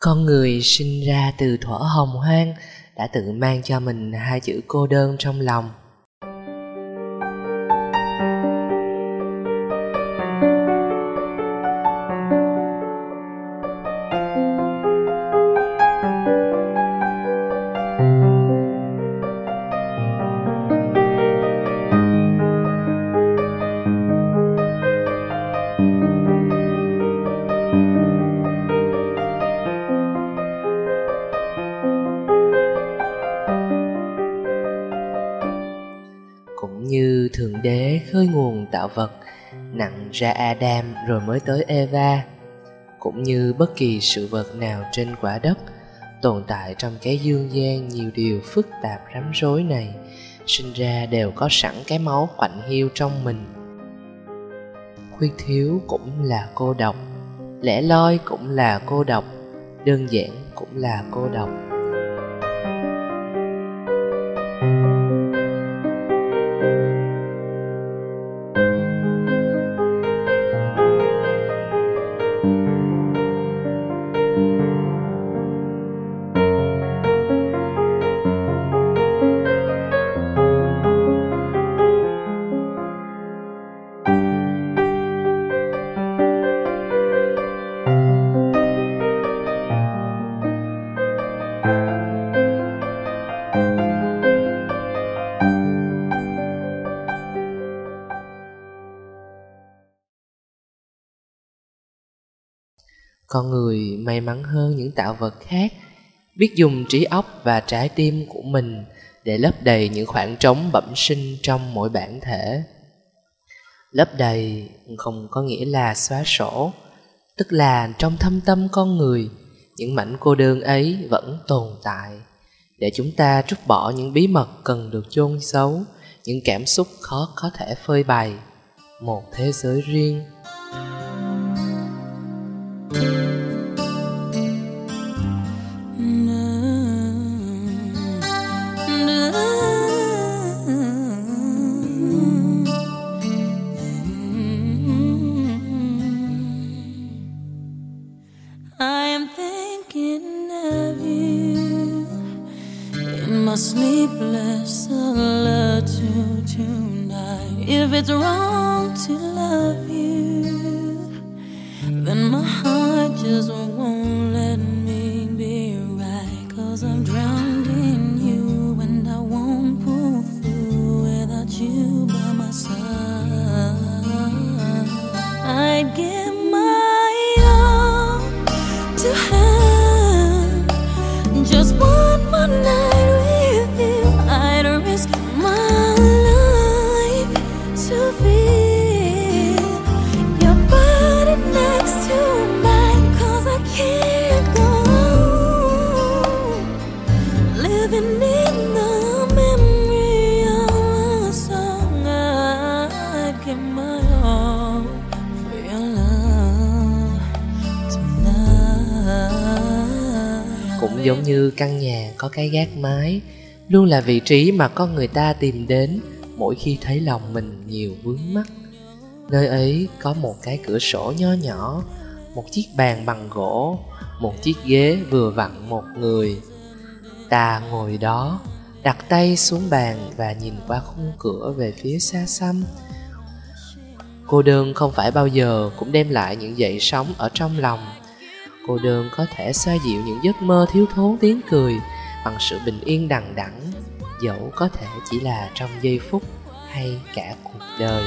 con người sinh ra từ thuở hồng hoang đã tự mang cho mình hai chữ cô đơn trong lòng. Thượng đế khơi nguồn tạo vật, nặng ra adam rồi mới tới eva. Cũng như bất kỳ sự vật nào trên quả đất, tồn tại trong cái dương gian nhiều điều phức tạp rắm rối này, sinh ra đều có sẵn cái máu quạnh hiu trong mình. Khuyết thiếu cũng là cô độc, lẻ loi cũng là cô độc, đơn giản cũng là cô độc. Con người may mắn hơn những tạo vật khác, biết dùng trí óc và trái tim của mình để lấp đầy những khoảng trống bẩm sinh trong mỗi bản thể. Lấp đầy không có nghĩa là xóa sổ, tức là trong thâm tâm con người, những mảnh cô đơn ấy vẫn tồn tại để chúng ta trút bỏ những bí mật cần được chôn giấu, những cảm xúc khó có thể phơi bày. Một thế giới riêng. Thank you. Như căn nhà có cái gác mái, luôn là vị trí mà con người ta tìm đến mỗi khi thấy lòng mình nhiều vướng mắc. Nơi ấy có một cái cửa sổ nho nhỏ, một chiếc bàn bằng gỗ, một chiếc ghế vừa vặn một người. Ta ngồi đó, đặt tay xuống bàn và nhìn qua khung cửa về phía xa xăm. Cô đơn không phải bao giờ cũng đem lại những dậy sóng ở trong lòng cô đơn có thể xoa dịu những giấc mơ thiếu thốn tiếng cười bằng sự bình yên đằng đẵng, dẫu có thể chỉ là trong giây phút hay cả cuộc đời.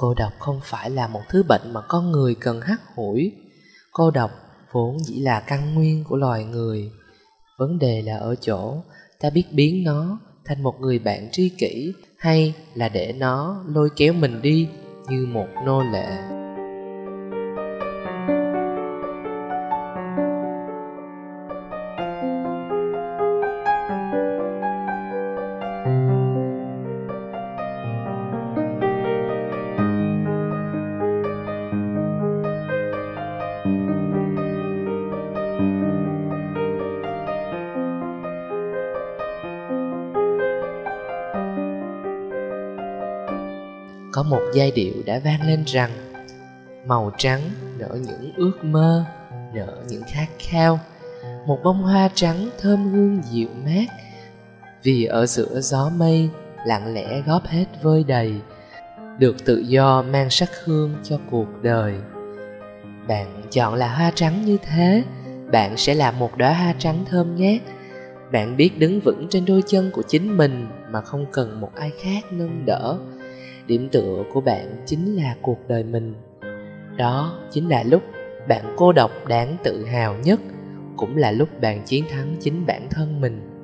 Cô độc không phải là một thứ bệnh mà con người cần hắt hủi. Cô độc vốn dĩ là căn nguyên của loài người. Vấn đề là ở chỗ, ta biết biến nó thành một người bạn tri kỷ hay là để nó lôi kéo mình đi như một nô lệ. Có một giai điệu đã vang lên rằng, màu trắng nở những ước mơ, nở những khát khao. Một bông hoa trắng thơm hương dịu mát, vì ở giữa gió mây lặng lẽ góp hết vơi đầy, được tự do mang sắc hương cho cuộc đời. Bạn chọn là hoa trắng như thế, bạn sẽ là một đóa hoa trắng thơm ngát. Bạn biết đứng vững trên đôi chân của chính mình mà không cần một ai khác nâng đỡ điểm tựa của bạn chính là cuộc đời mình. Đó chính là lúc bạn cô độc đáng tự hào nhất, cũng là lúc bạn chiến thắng chính bản thân mình.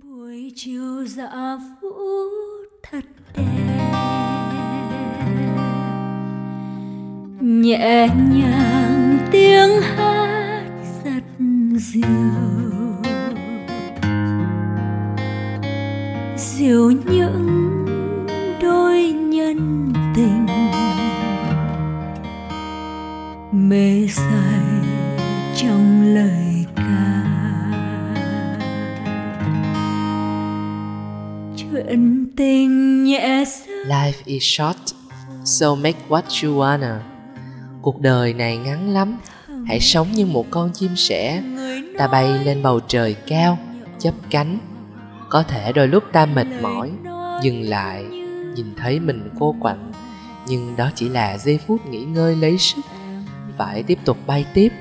Buổi chiều dạ vũ thật đẹp. Nhẹ nhàng tiếng hát rất dịu. Dịu như chuyện tình nhẹ life is short so make what you wanna. Cuộc đời này ngắn lắm hãy sống như một con chim sẻ. Ta bay lên bầu trời cao chớp cánh. Có thể đôi lúc ta mệt mỏi dừng lại nhìn thấy mình cô quạnh. Nhưng đó chỉ là giây phút nghỉ ngơi lấy sức. Phải tiếp tục bay tiếp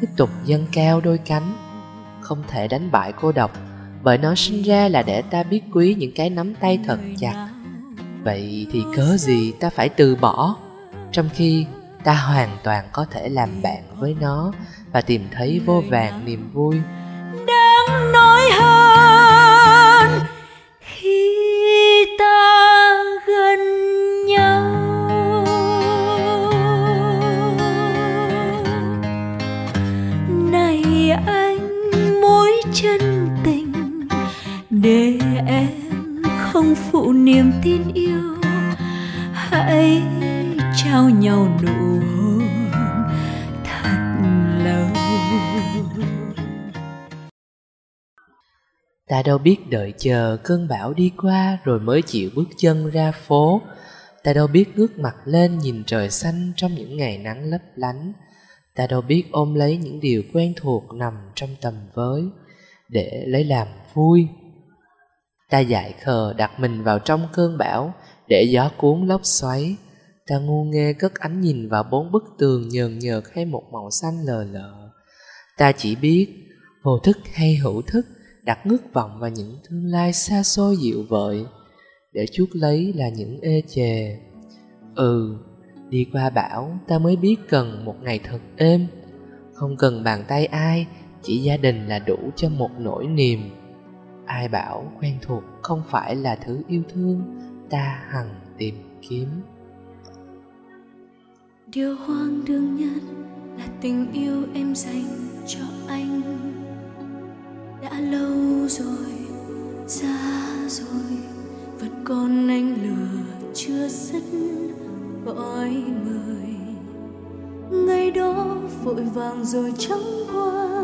tiếp tục dâng cao đôi cánh. Không thể đánh bại cô độc bởi nó sinh ra là để ta biết quý những cái nắm tay thật chặt. Vậy thì cớ gì ta phải từ bỏ, trong khi ta hoàn toàn có thể làm bạn với nó và tìm thấy vô vàng niềm vui? Để em không phụ niềm tin yêu. Hãy trao nhau nụ hôn thật lâu. Ta đâu biết đợi chờ cơn bão đi qua rồi mới chịu bước chân ra phố. Ta đâu biết ngước mặt lên nhìn trời xanh trong những ngày nắng lấp lánh. Ta đâu biết ôm lấy những điều quen thuộc nằm trong tầm với để lấy làm vui ta dại khờ đặt mình vào trong cơn bão, để gió cuốn lốc xoáy. Ta ngu nghê cất ánh nhìn vào bốn bức tường nhờn nhợt hay một màu xanh lờ lợ ta chỉ biết, vô thức hay hữu thức, đặt ngước vọng vào những tương lai xa xôi dịu vợi, để chuốc lấy là những ê chề. Ừ đi qua bão, ta mới biết cần một ngày thật êm. Không cần bàn tay ai, chỉ gia đình là đủ cho một nỗi niềm ai bảo quen thuộc không phải là thứ yêu thương ta hằng tìm kiếm. Điều hoang đường nhất là tình yêu em dành cho anh. Đã lâu rồi, xa rồi, vẫn còn anh lửa chưa dứt gọi mời. Ngày đó vội vàng rồi chẳng qua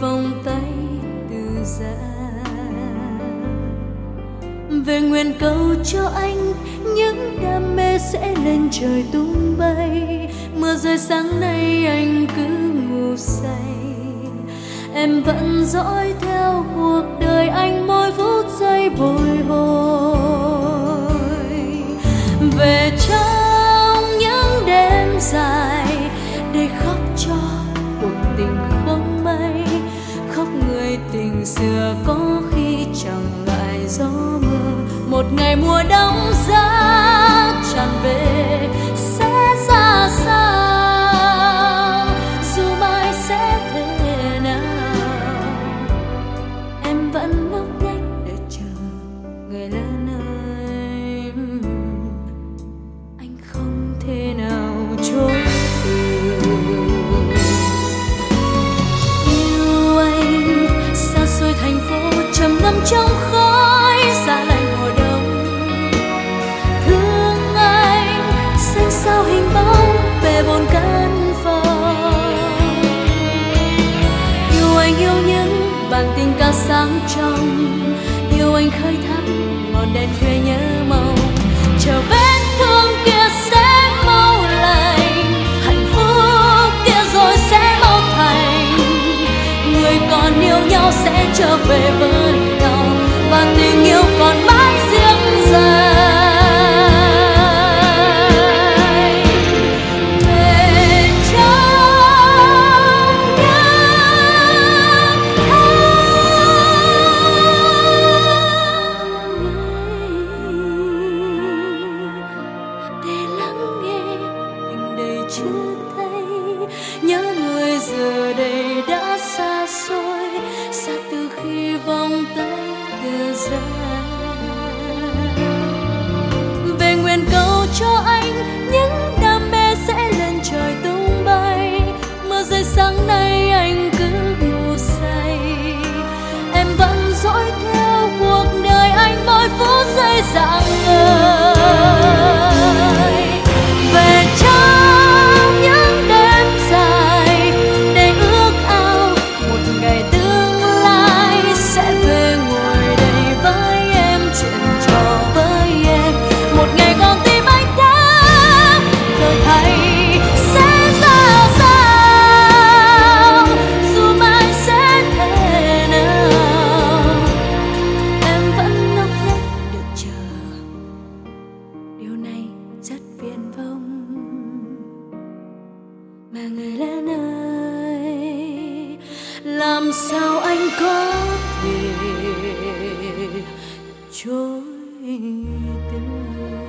vòng tay từ giã về nguyện cầu cho anh, những đam mê sẽ lên trời tung bay. Mưa rơi sáng nay anh cứ ngủ say. Em vẫn dõi theo cuộc đời anh mỗi ngày mùa đông giá những tình ca sáng trong. Yêu anh khơi thắp ngọn đèn khuya nhớ mong chờ vết thương kia sẽ mau lành. Hạnh phúc kia rồi sẽ mau thành. Người còn yêu nhau sẽ trở về với Hình.